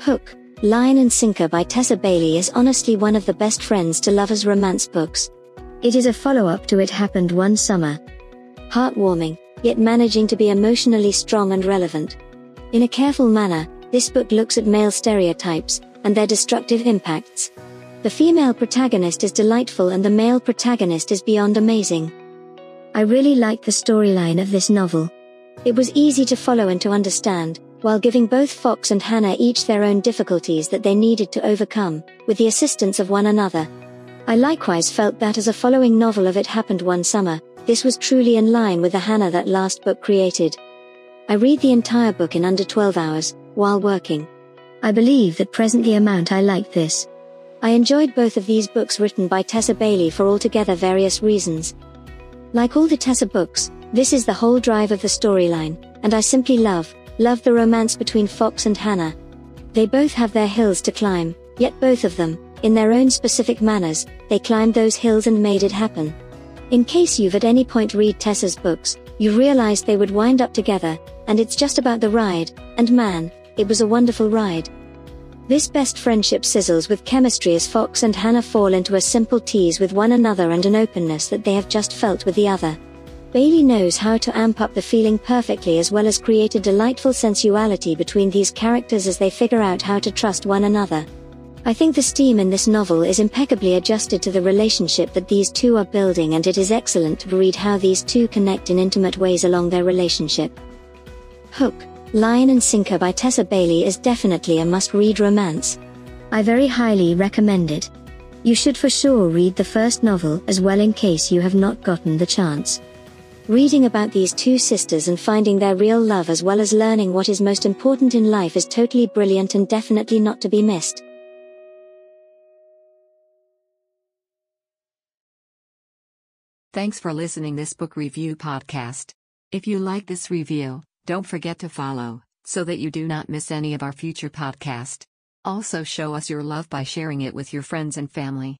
Hook, Line and Sinker by Tessa Bailey is honestly one of the best friends to lovers romance books. It is a follow up to It Happened One Summer. Heartwarming, yet managing to be emotionally strong and relevant. In a careful manner, this book looks at male stereotypes and their destructive impacts. The female protagonist is delightful and the male protagonist is beyond amazing. I really like the storyline of this novel. It was easy to follow and to understand, while giving both Fox and Hannah each their own difficulties that they needed to overcome, with the assistance of one another. I likewise felt that as a following novel of It Happened One Summer, this was truly in line with the Hannah that last book created. I read the entire book in under 12 hours, while working. I believe that presently amount I like this. I enjoyed both of these books written by Tessa Bailey for altogether various reasons. Like all the Tessa books, this is the whole drive of the storyline, and I simply love, love the romance between Fox and Hannah. They both have their hills to climb, yet both of them, in their own specific manners, they climbed those hills and made it happen. In case you've at any point read Tessa's books, you realize they would wind up together, and it's just about the ride, and man, it was a wonderful ride. This best friendship sizzles with chemistry as Fox and Hannah fall into a simple tease with one another and an openness that they have just felt with the other. Bailey knows how to amp up the feeling perfectly as well as create a delightful sensuality between these characters as they figure out how to trust one another. I think the steam in this novel is impeccably adjusted to the relationship that these two are building and it is excellent to read how these two connect in intimate ways along their relationship. Hook, Line and Sinker by Tessa Bailey is definitely a must-read romance. I very highly recommend it. You should for sure read the first novel as well in case you have not gotten the chance. Reading about these two sisters and finding their real love as well as learning what is most important in life is totally brilliant and definitely not to be missed. Thanks for listening this book review podcast. If you like this review, don't forget to follow so that you do not miss any of our future podcast. Also show us your love by sharing it with your friends and family.